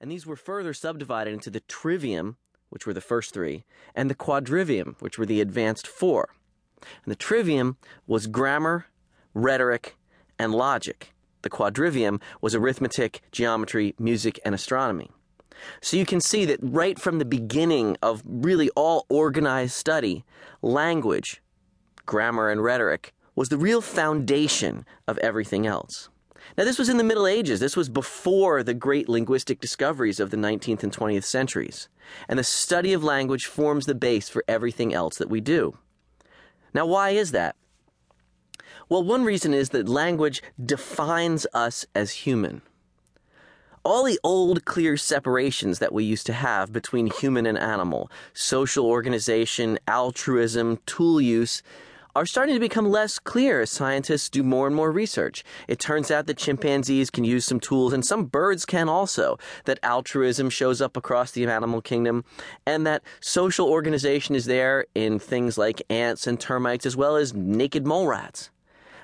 And these were further subdivided into the trivium, which were the first three, and the quadrivium, which were the advanced four. And the trivium was grammar, rhetoric, and logic. The quadrivium was arithmetic, geometry, music, and astronomy. So you can see that right from the beginning of really all organized study, language, grammar, and rhetoric was the real foundation of everything else. Now, this was in the Middle Ages. This was before the great linguistic discoveries of the 19th and 20th centuries. And the study of language forms the base for everything else that we do. Now, why is that? Well, one reason is that language defines us as human. All the old clear separations that we used to have between human and animal, social organization, altruism, tool use, are starting to become less clear as scientists do more and more research. It turns out that chimpanzees can use some tools, and some birds can also, that altruism shows up across the animal kingdom, and that social organization is there in things like ants and termites, as well as naked mole rats.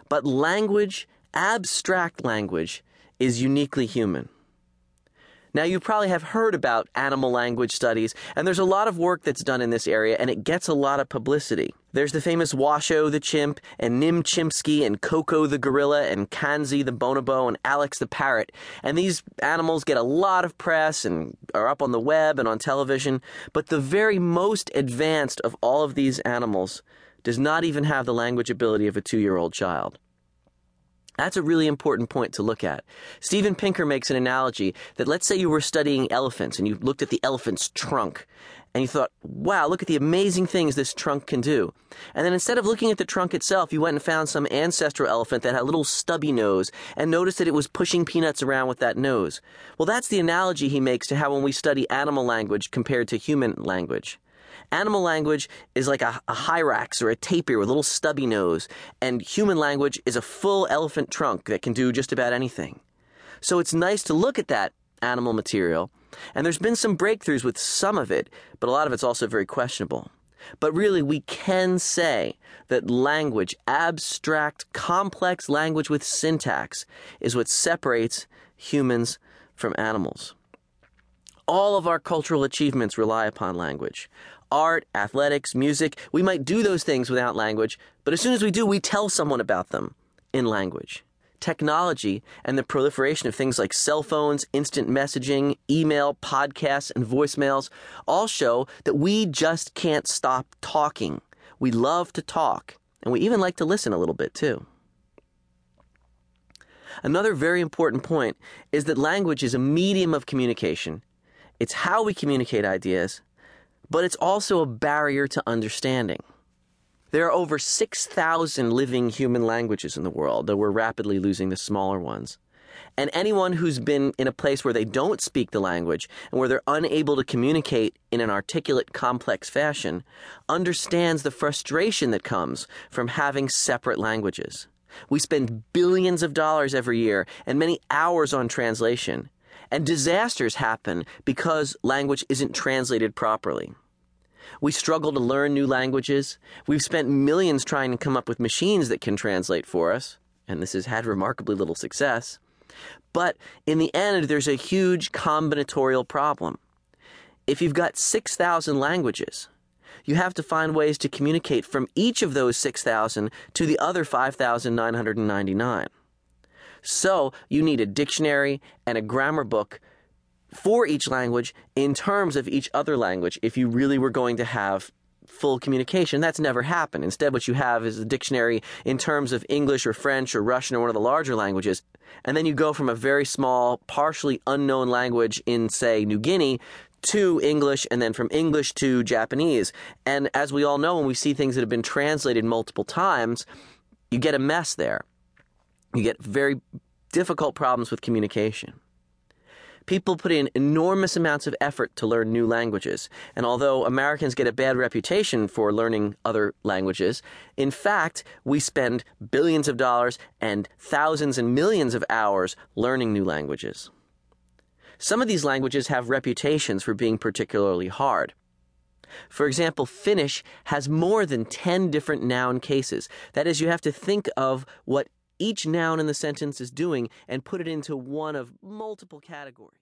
But language, abstract language, is uniquely human. Now, you probably have heard about animal language studies, and there's a lot of work that's done in this area, and it gets a lot of publicity. There's the famous Washoe the chimp, and Nim Chimpsky, and Koko the gorilla, and Kanzi the bonobo, and Alex the parrot. And these animals get a lot of press and are up on the web and on television, but the very most advanced of all of these animals does not even have the language ability of a two year old child. That's a really important point to look at. Steven Pinker makes an analogy that let's say you were studying elephants and you looked at the elephant's trunk and you thought, wow, look at the amazing things this trunk can do. And then instead of looking at the trunk itself, you went and found some ancestral elephant that had a little stubby nose and noticed that it was pushing peanuts around with that nose. Well, that's the analogy he makes to how when we study animal language compared to human language. Animal language is like a, a hyrax or a tapir with a little stubby nose, and human language is a full elephant trunk that can do just about anything. So it's nice to look at that animal material, and there's been some breakthroughs with some of it, but a lot of it's also very questionable. But really, we can say that language, abstract, complex language with syntax, is what separates humans from animals. All of our cultural achievements rely upon language art, athletics, music. We might do those things without language, but as soon as we do, we tell someone about them in language. Technology and the proliferation of things like cell phones, instant messaging, email, podcasts, and voicemails all show that we just can't stop talking. We love to talk, and we even like to listen a little bit too. Another very important point is that language is a medium of communication. It's how we communicate ideas, but it's also a barrier to understanding. There are over 6,000 living human languages in the world, though we're rapidly losing the smaller ones. And anyone who's been in a place where they don't speak the language and where they're unable to communicate in an articulate, complex fashion understands the frustration that comes from having separate languages. We spend billions of dollars every year and many hours on translation, and disasters happen because language isn't translated properly. We struggle to learn new languages. We've spent millions trying to come up with machines that can translate for us, and this has had remarkably little success. But in the end, there's a huge combinatorial problem. If you've got 6,000 languages, you have to find ways to communicate from each of those 6,000 to the other 5,999. So you need a dictionary and a grammar book for each language in terms of each other language if you really were going to have full communication. That's never happened. Instead, what you have is a dictionary in terms of English or French or Russian or one of the larger languages. And then you go from a very small, partially unknown language in, say, New Guinea to English and then from English to Japanese. And as we all know, when we see things that have been translated multiple times, you get a mess there. You get very difficult problems with communication. People put in enormous amounts of effort to learn new languages. And although Americans get a bad reputation for learning other languages, in fact, we spend billions of dollars and thousands and millions of hours learning new languages. Some of these languages have reputations for being particularly hard. For example, Finnish has more than 10 different noun cases. That is, you have to think of what each noun in the sentence is doing and put it into one of multiple categories.